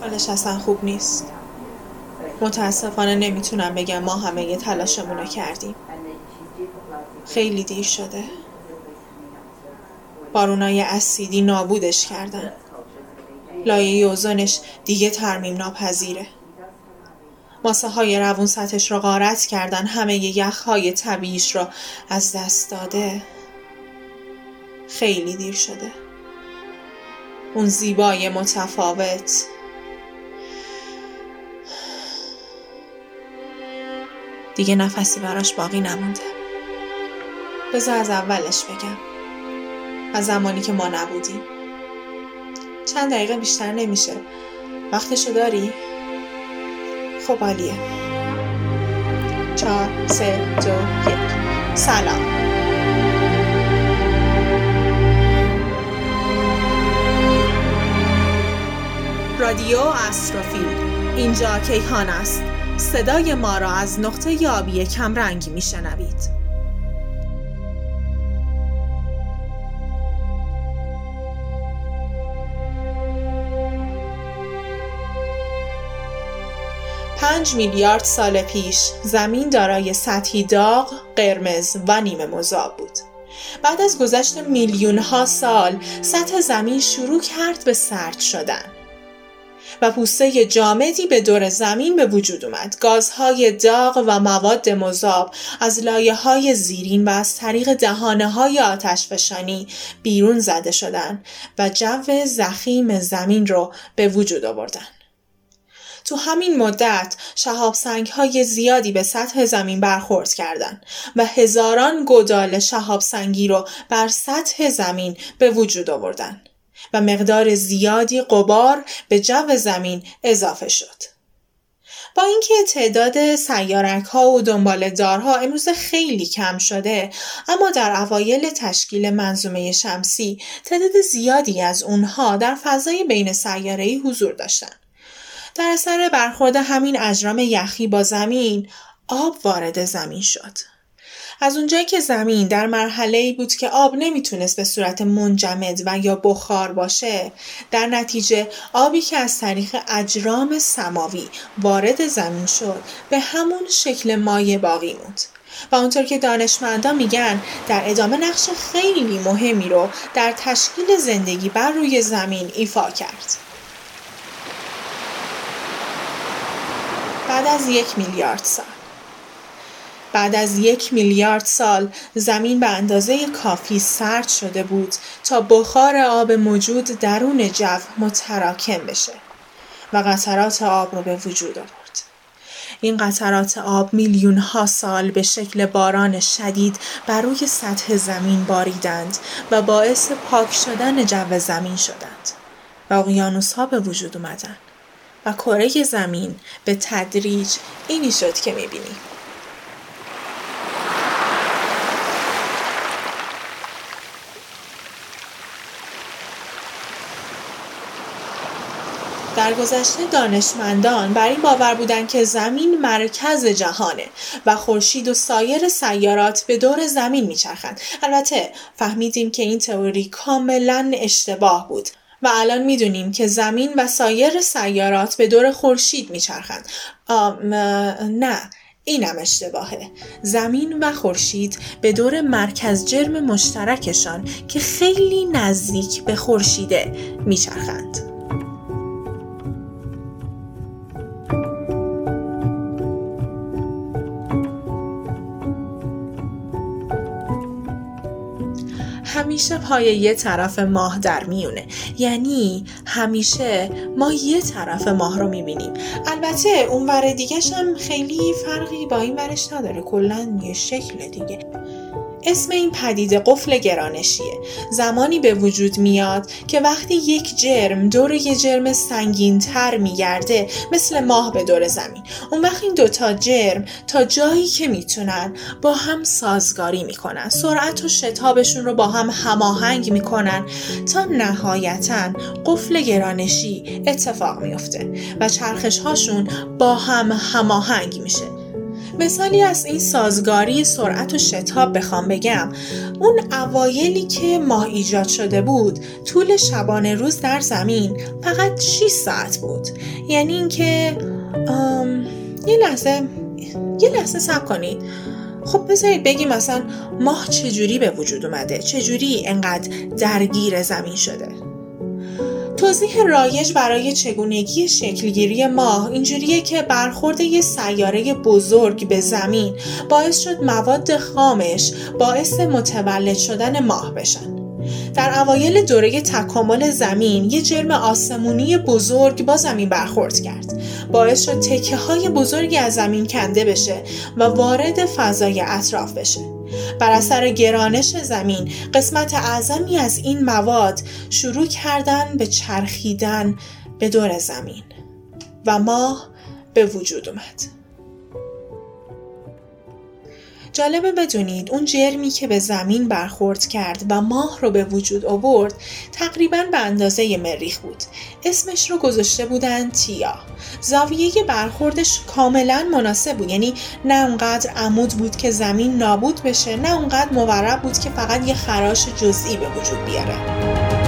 حالش اصلا خوب نیست. متاسفانه نمی‌تونم بگم ما همه یه تلاشمون رو کردیم. خیلی دیر شده. بارونای اسیدی نابودش کردن. لایه اوزونش دیگه ترمیم ناپذیره. ماسه های روون سطحش رو غارت کردن همه یخ های طبیعیش رو از دست داده. خیلی دیر شده. اون زیبای متفاوت. دیگه نفسی براش باقی نمونده. بذار از اولش بگم. از زمانی که ما نبودیم. چند دقیقه بیشتر نمیشه. وقتشو داری؟ خب عالیه چهار سه دو یک. سلام. رادیو استروفیل اینجا کیهان است. صدای ما را از نقطه یابی کمرنگی میشنوید. پنج میلیارد سال پیش زمین دارای سطحی داغ، قرمز و نیمه مذاب بود. بعد از گذشت میلیون ها سال سطح زمین شروع کرد به سرد شدن و پوسته جامدی به دور زمین به وجود اومد. گازهای داغ و مواد مذاب از لایه های زیرین و از طریق دهانه های آتش فشانی بیرون زده شدن و جو زخیم زمین رو به وجود آوردن. تو همین مدت شهاب سنگ های زیادی به سطح زمین برخورد کردند و هزاران گودال شهاب سنگی رو بر سطح زمین به وجود آوردن و مقدار زیادی قبار به جو زمین اضافه شد. با اینکه تعداد سیارک ها و دنبال دارها امروز خیلی کم شده اما در اوایل تشکیل منظومه شمسی تعداد زیادی از اونها در فضای بین سیاره حضور داشتند. در اثر برخورد همین اجرام یخی با زمین آب وارد زمین شد. از اونجایی که زمین در مرحله ای بود که آب نمی‌تونست به صورت منجمد و یا بخار باشه در نتیجه آبی که از طریق اجرام سماوی وارد زمین شد به همون شکل مایع باقی موند و اونطور که دانشمندان میگن در ادامه نقش خیلی مهمی رو در تشکیل زندگی بر روی زمین ایفا کرد. بعد از یک میلیارد سال بعد از یک میلیارد سال زمین به اندازه کافی سرد شده بود تا بخار آب موجود درون جو متراکم بشه و قطرات آب رو به وجود آورد. این قطرات آب میلیون ها سال به شکل باران شدید بر روی سطح زمین باریدند و باعث پاک شدن جو زمین شدند و اقیانوس ها به وجود اومدند. و کره زمین به تدریج اینی شد که می‌بینیم. در گذشته دانشمندان بر این باور بودند که زمین مرکز جهانه و خورشید و سایر سیارات به دور زمین میچرخند البته فهمیدیم که این تئوری کاملا اشتباه بود و الان می‌دونیم که زمین و سایر سیارات به دور خورشید میچرخند. نه اینم اشتباهه. زمین و خورشید به دور مرکز جرم مشترکشان که خیلی نزدیک به خورشیده میچرخند. همیشه پای یه طرف ماه در میونه. یعنی همیشه ما یه طرف ماه رو می‌بینیم. البته اون ور دیگهش هم خیلی فرقی با این ورش نداره. کلا یه شکل دیگه. اسم این پدیده قفل گرانشیه. زمانی به وجود میاد که وقتی یک جرم دور یه جرم سنگین تر میگرده مثل ماه به دور زمین. اون وقت این دوتا جرم تا جایی که می‌تونن با هم سازگاری می‌کنن. سرعت و شتابشون رو با هم هماهنگ می‌کنن تا نهایتا قفل گرانشی اتفاق میفته و چرخش هاشون با هم هماهنگ میشه. مثالی از این سازگاری سرعت و شتاب بخوام بگم. اون اوایلی که ماه ایجاد شده بود طول شبانه روز در زمین فقط 6 ساعت بود. یعنی اینکه یه لحظه یه لحظه سب کنید. خب بذارید بگیم مثلا ماه چجوری به وجود اومده؟ چجوری انقدر درگیر زمین شده؟ توضیح رایج برای چگونگی شکلگیری ماه اینجوریه که برخورد یه سیاره بزرگ به زمین باعث شد مواد خامش باعث متولد شدن ماه بشن. در اوایل دوره تکامل زمین یه جرم آسمونی بزرگ با زمین برخورد کرد باعث شد تکه های بزرگی از زمین کنده بشه و وارد فضای اطراف بشه بر اثر گرانش زمین قسمت اعظمی از این مواد شروع کردن به چرخیدن به دور زمین و ماه به وجود اومد. جالبه بدونید اون جرمی که به زمین برخورد کرد و ماه رو به وجود آورد تقریبا به اندازه مریخ بود. اسمش رو گذاشته بودن تیا. زاویه برخوردش کاملا مناسب بود. یعنی نه اونقدر عمود بود که زمین نابود بشه نه اونقدر مورب بود که فقط یه خراش جزئی به وجود بیاره.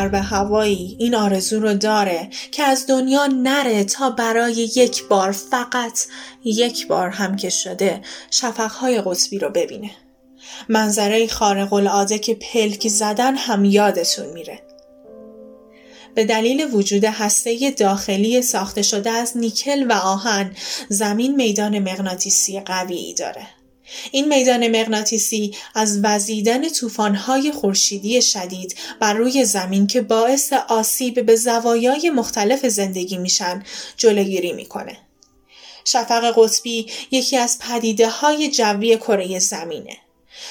سر به هوایی این آرزو رو داره که از دنیا نره تا برای یک بار فقط یک بار هم که شده شفقهای قطبی رو ببینه. منظره خارق العاده که پلک زدن هم یادتون میره. به دلیل وجود هسته داخلی ساخته شده از نیکل و آهن زمین میدان مغناطیسی قوی داره. این میدان مغناطیسی از وزیدن طوفان‌های خورشیدی شدید بر روی زمین که باعث آسیب به زوایای مختلف زندگی میشن جلوگیری می‌کنه. شفق قطبی یکی از پدیده های جوی کره زمینه.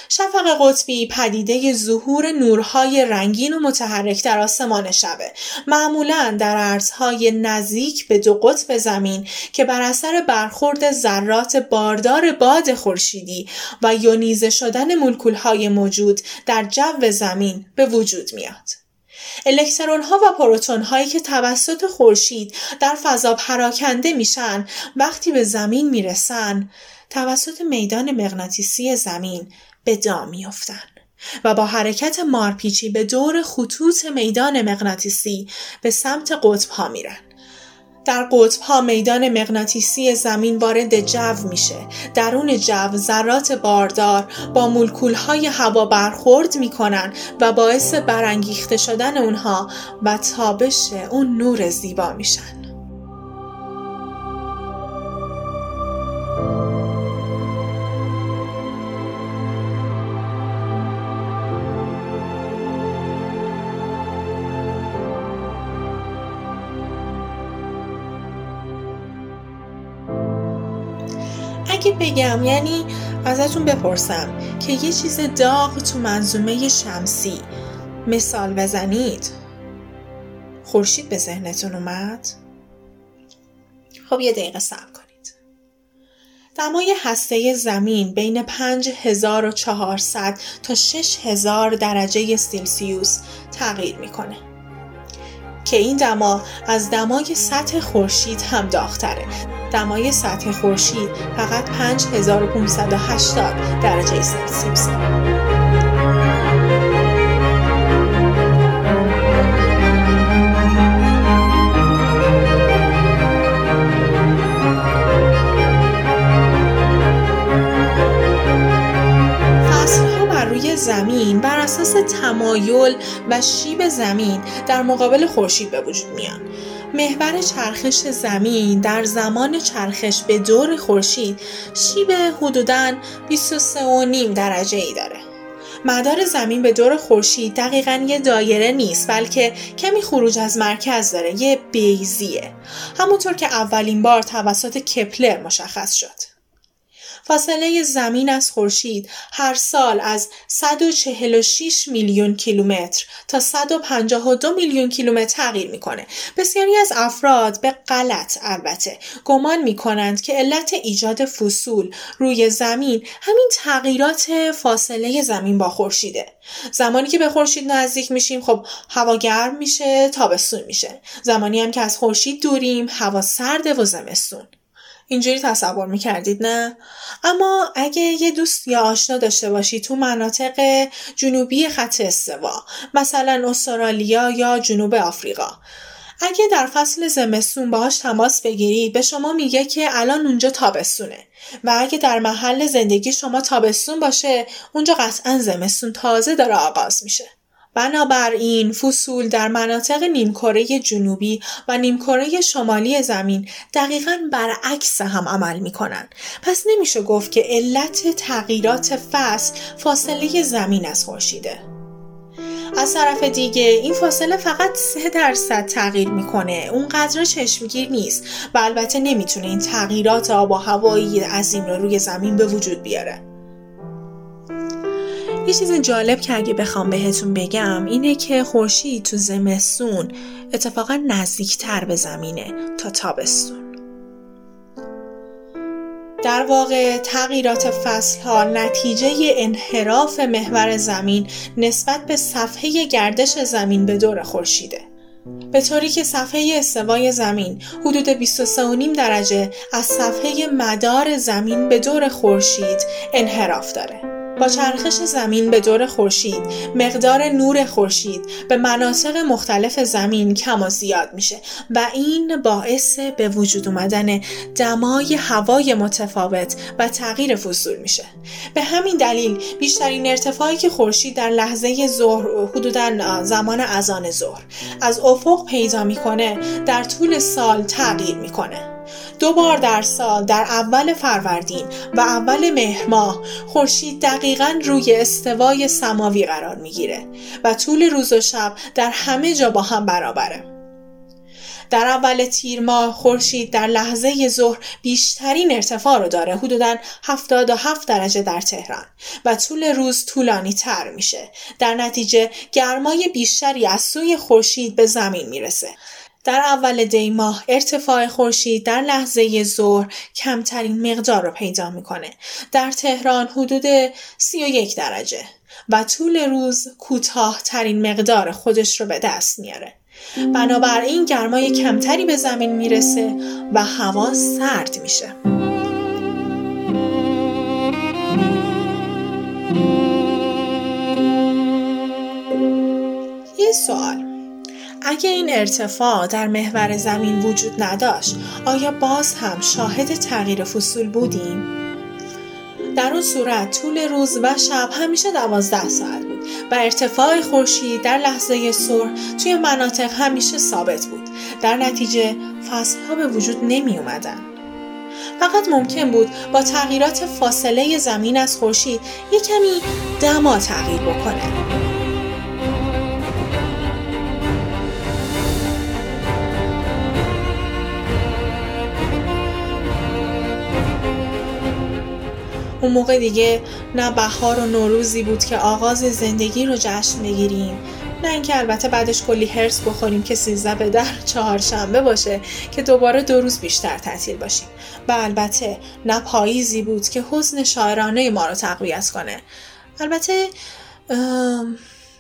شفق قطبی پدیده ظهور نورهای رنگین و متحرک در آسمان شبه. معمولا در ارزهای نزدیک به دو قطب زمین که بر اثر برخورد ذرات باردار باد خورشیدی و یونیزه شدن مولکولهای موجود در جو زمین به وجود میاد. الکترون ها و پروتون هایی که توسط خورشید در فضا پراکنده میشن وقتی به زمین می‌رسن توسط میدان مغناطیسی زمین به دام میافتند و با حرکت مارپیچی به دور خطوط میدان مغناطیسی به سمت قطب ها میرن. در قطب ها میدان مغناطیسی زمین وارد جو میشه. درون جو ذرات باردار با مولکول های هوا برخورد می‌کنن و باعث برانگیخته شدن اونها و تابش اون نور زیبا میشن. اگه بگم یعنی ازتون بپرسم که یه چیز داغ تو منظومه شمسی مثال بزنید خورشید به ذهنتون اومد؟ خب یه دقیقه صبر کنید. دمای هسته زمین بین 5400 تا 6000 درجه سلسیوس تغییر می‌کنه. که این دما از دمای سطح خورشید هم داغتره. دمای سطح خورشید فقط 5580 درجه سلسیوس. اساس تمایل و شیب زمین در مقابل خورشید به وجود میان محور چرخش زمین در زمان چرخش به دور خورشید شیب حدوداً 23.5 درجه ای داره. مدار زمین به دور خورشید دقیقا یه دایره نیست بلکه کمی خروج از مرکز داره یه بیزیه همونطور که اولین بار توسط کپلر مشخص شد. فاصله زمین از خورشید هر سال از 146 میلیون کیلومتر تا 152 میلیون کیلومتر تغییر می‌کنه. بسیاری از افراد به غلط البته گمان می‌کنند که علت ایجاد فصول روی زمین همین تغییرات فاصله زمین با خورشیده. زمانی که به خورشید نزدیک میشیم خب هوا گرم میشه تابستون میشه. زمانی هم که از خورشید دوریم هوا سرد و زمستون. اینجوری تصور می‌کردید نه؟ اما اگه یه دوست یا آشنا داشته باشی تو مناطق جنوبی خط استوا مثلا استرالیا یا جنوب آفریقا اگه در فصل زمستون باهاش تماس بگیرید به شما میگه که الان اونجا تابستونه و اگه در محل زندگی شما تابستون باشه اونجا قطعا زمستون تازه داره آغاز میشه بنابراین فصول در مناطق نیمکره جنوبی و نیمکره شمالی زمین دقیقا برعکس هم عمل می کنن. پس نمیشه گفت که علت تغییرات فصل فاصله زمین از خورشیده. از طرف دیگه این فاصله فقط 3 درصد تغییر می‌کنه اونقدر چشمگیر نیست و البته نمی‌تونه این تغییرات آب و هوایی عظیم رو روی زمین به وجود بیاره یه چیز جالب که اگه بخوام بهتون بگم اینه که خورشید تو زمستون اتفاقا نزدیکتر به زمینه تا تابستون در واقع تغییرات فصل ها نتیجه انحراف محور زمین نسبت به صفحه گردش زمین به دور خورشیده. به طوری که صفحه استوای زمین حدود 23.5 درجه از صفحه مدار زمین به دور خورشید انحراف داره. با چرخش زمین به دور خورشید مقدار نور خورشید به مناطق مختلف زمین کم و زیاد میشه و این باعث به وجود اومدن دمای هوای متفاوت و تغییر فصول میشه. به همین دلیل بیشترین ارتفاعی که خورشید در لحظه ظهر حدودا زمان اذان ظهر از افق پیدا می‌کنه در طول سال تغییر می‌کنه. دو بار در سال در اول فروردین و اول مهر ماه خورشید دقیقا روی استوای سماوی قرار می‌گیره و طول روز و شب در همه جا با هم برابره. در اول تیر ماه خورشید در لحظه ظهر بیشترین ارتفاع رو داره حدودا 77 درجه در تهران و طول روز طولانی تر میشه. در نتیجه گرمای بیشتری از سوی خورشید به زمین می‌رسه. در اول دی ماه ارتفاع خورشید در لحظه ظهر کمترین مقدار رو پیدا می‌کنه. در تهران حدود 31 درجه و طول روز کوتاه ترین مقدار خودش رو به دست میاره. بنابراین گرمای کمتری به زمین می‌رسه و هوا سرد میشه. یه سوال. اگه این ارتفاع در محور زمین وجود نداشت آیا باز هم شاهد تغییر فصول بودیم؟ در اون صورت طول روز و شب همیشه دوازده ساعت بود و ارتفاع خورشید در لحظه سر توی مناطق همیشه ثابت بود در نتیجه فصلها به وجود نمی اومدن. فقط ممکن بود با تغییرات فاصله زمین از خورشید یک کمی دما تغییر بکنه اون موقع دیگه نه بهار و نوروزی بود که آغاز زندگی رو جشن بگیریم. نه اینکه البته بعدش کلی هرس بخوریم که سیزده به در چهارشنبه باشه که دوباره دو روز بیشتر تعطیل باشیم. و البته نه پاییزی بود که حزن شاعرانه ما رو تقویت کنه. البته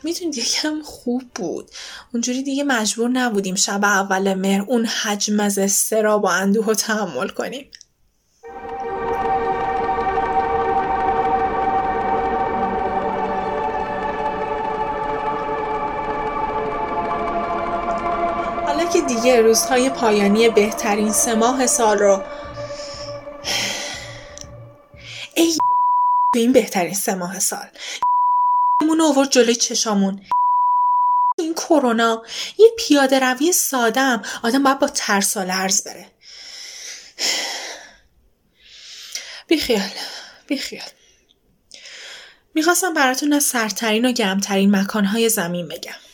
می‌تونید یکم خوب بود. اونجوری دیگه مجبور نبودیم شب اول مهر اون حجم از استرا با اندوه و تحمل کنیم. که دیگه روزهای پایانی بهترین سه ماه سال رو ای این بهترین سه ماه سال. مون آورد جلوی چشامون. این کرونا یه پیاده روی سادم. آدم باید با ترس و لرز بره. بیخیال بیخیال. می‌خواستم براتون از سرترین و گرمترین مکانهای زمین بگم.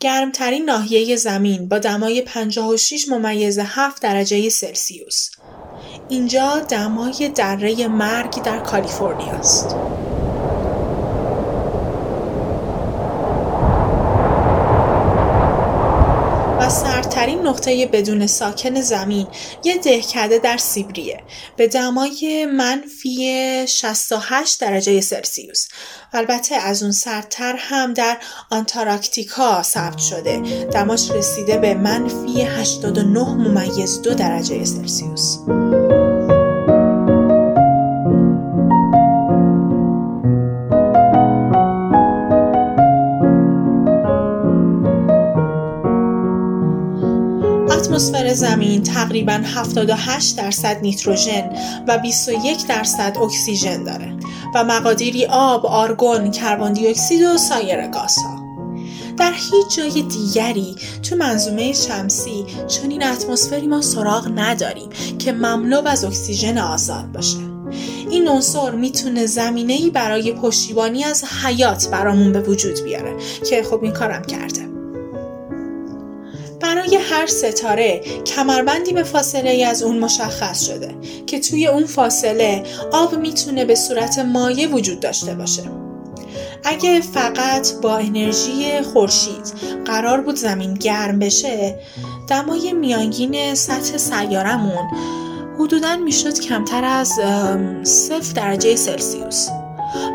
گرمترین ناحیه زمین با دمای 56 ممیز 7 درجه سلسیوس اینجا دمای دره مرگ در کالیفرنیا است. و سردترین نقطه بدون ساکن زمین یه دهکده در سیبریه. به دمای منفی 68 درجه سلسیوس. البته از اون سردتر هم در آنتاراکتیکا ثبت شده. دماش رسیده به منفی 89 ممیز دو درجه سلسیوس. اتمسفر زمین تقریبا 78 درصد نیتروژن و 21 درصد اکسیژن داره و مقادیری آب، آرگون، کربن دی اکسید و سایر گازها. در هیچ جای دیگری تو منظومه شمسی چنین اتمسفری ما سراغ نداریم که مملو از اکسیژن آزاد باشه. این عنصر می‌تونه زمینه ای برای پشتیبانی از حیات برامون به وجود بیاره که خب این کارم کرده. برای هر ستاره کمربندی به فاصله از اون مشخص شده که توی اون فاصله آب می‌تونه به صورت مایع وجود داشته باشه. اگه فقط با انرژی خورشید قرار بود زمین گرم بشه دمای میانگین سطح سیارمون حدودا می‌شد کمتر از صفر درجه سلسیوس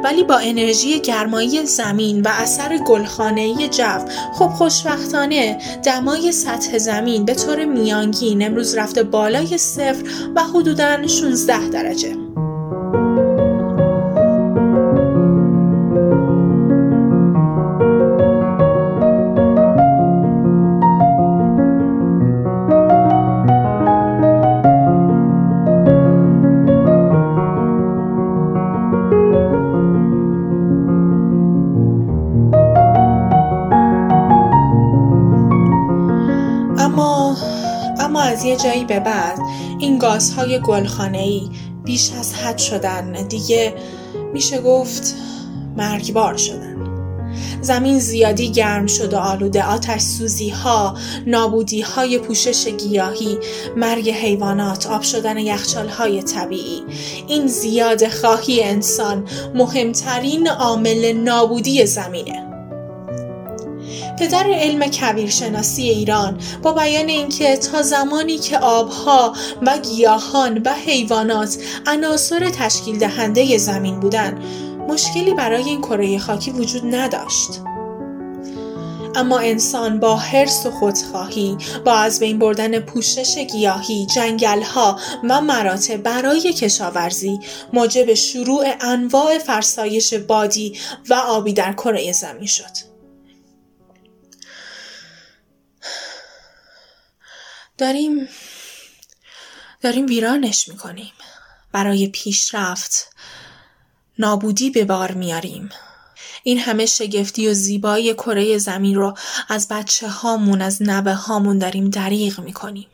ولی با انرژی گرمایی زمین و اثر گلخانه‌ای جو خب خوشبختانه دمای سطح زمین به طور میانگین امروز رفته بالای صفر و حدوداً 16 درجه. جایی به بعد این گازهای گلخانه‌ای بیش از حد شدن. دیگه میشه گفت مرگبار شدن. زمین زیادی گرم شد و آلوده آتش سوزی ها نابودی های پوشش گیاهی مرگ حیوانات آب شدن یخچال های طبیعی. این زیاد خواهی انسان مهمترین عامل نابودی زمینه. پدر علم کویرشناسی ایران با بیان اینکه تا زمانی که آبها و گیاهان و حیوانات عناصر تشکیل دهنده زمین بودند مشکلی برای این کره خاکی وجود نداشت. اما انسان با حرس و خودخواهی با از بین بردن پوشش گیاهی جنگلها و مراتع برای کشاورزی موجب شروع انواع فرسایش بادی و آبی در کره زمین شد. داریم داریم ویرانش می‌کنیم. برای پیشرفت نابودی به بار میاریم. این همه شگفتی و زیبایی کره زمین رو از بچه هامون از نوه هامون داریم دریغ می‌کنیم.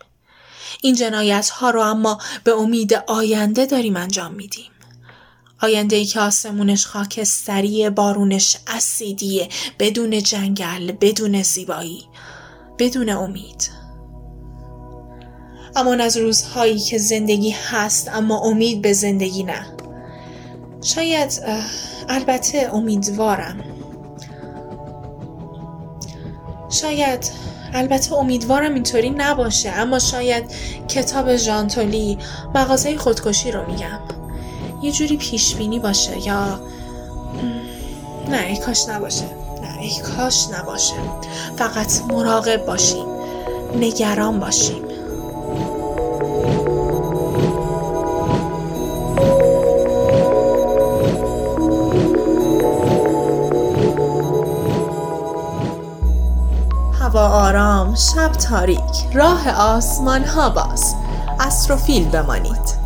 این جنایت ها رو اما به امید آینده داریم انجام میدیم. آینده ای که آسمونش خاکستری بارونش اسیدیه بدون جنگل بدون زیبایی بدون امید. اما از روزهایی که زندگی هست اما امید به زندگی نه. شاید البته امیدوارم. شاید البته امیدوارم اینطوری نباشه اما شاید کتاب ژانتولی مغازه خودکشی رو میگم. یه جوری پیش بینی باشه یا نه ای کاش نباشه. نه ای کاش نباشه. فقط مراقب باشیم نگران باشیم. هوا آرام شب تاریک راه آسمان ها باز. استروفیل بمانید.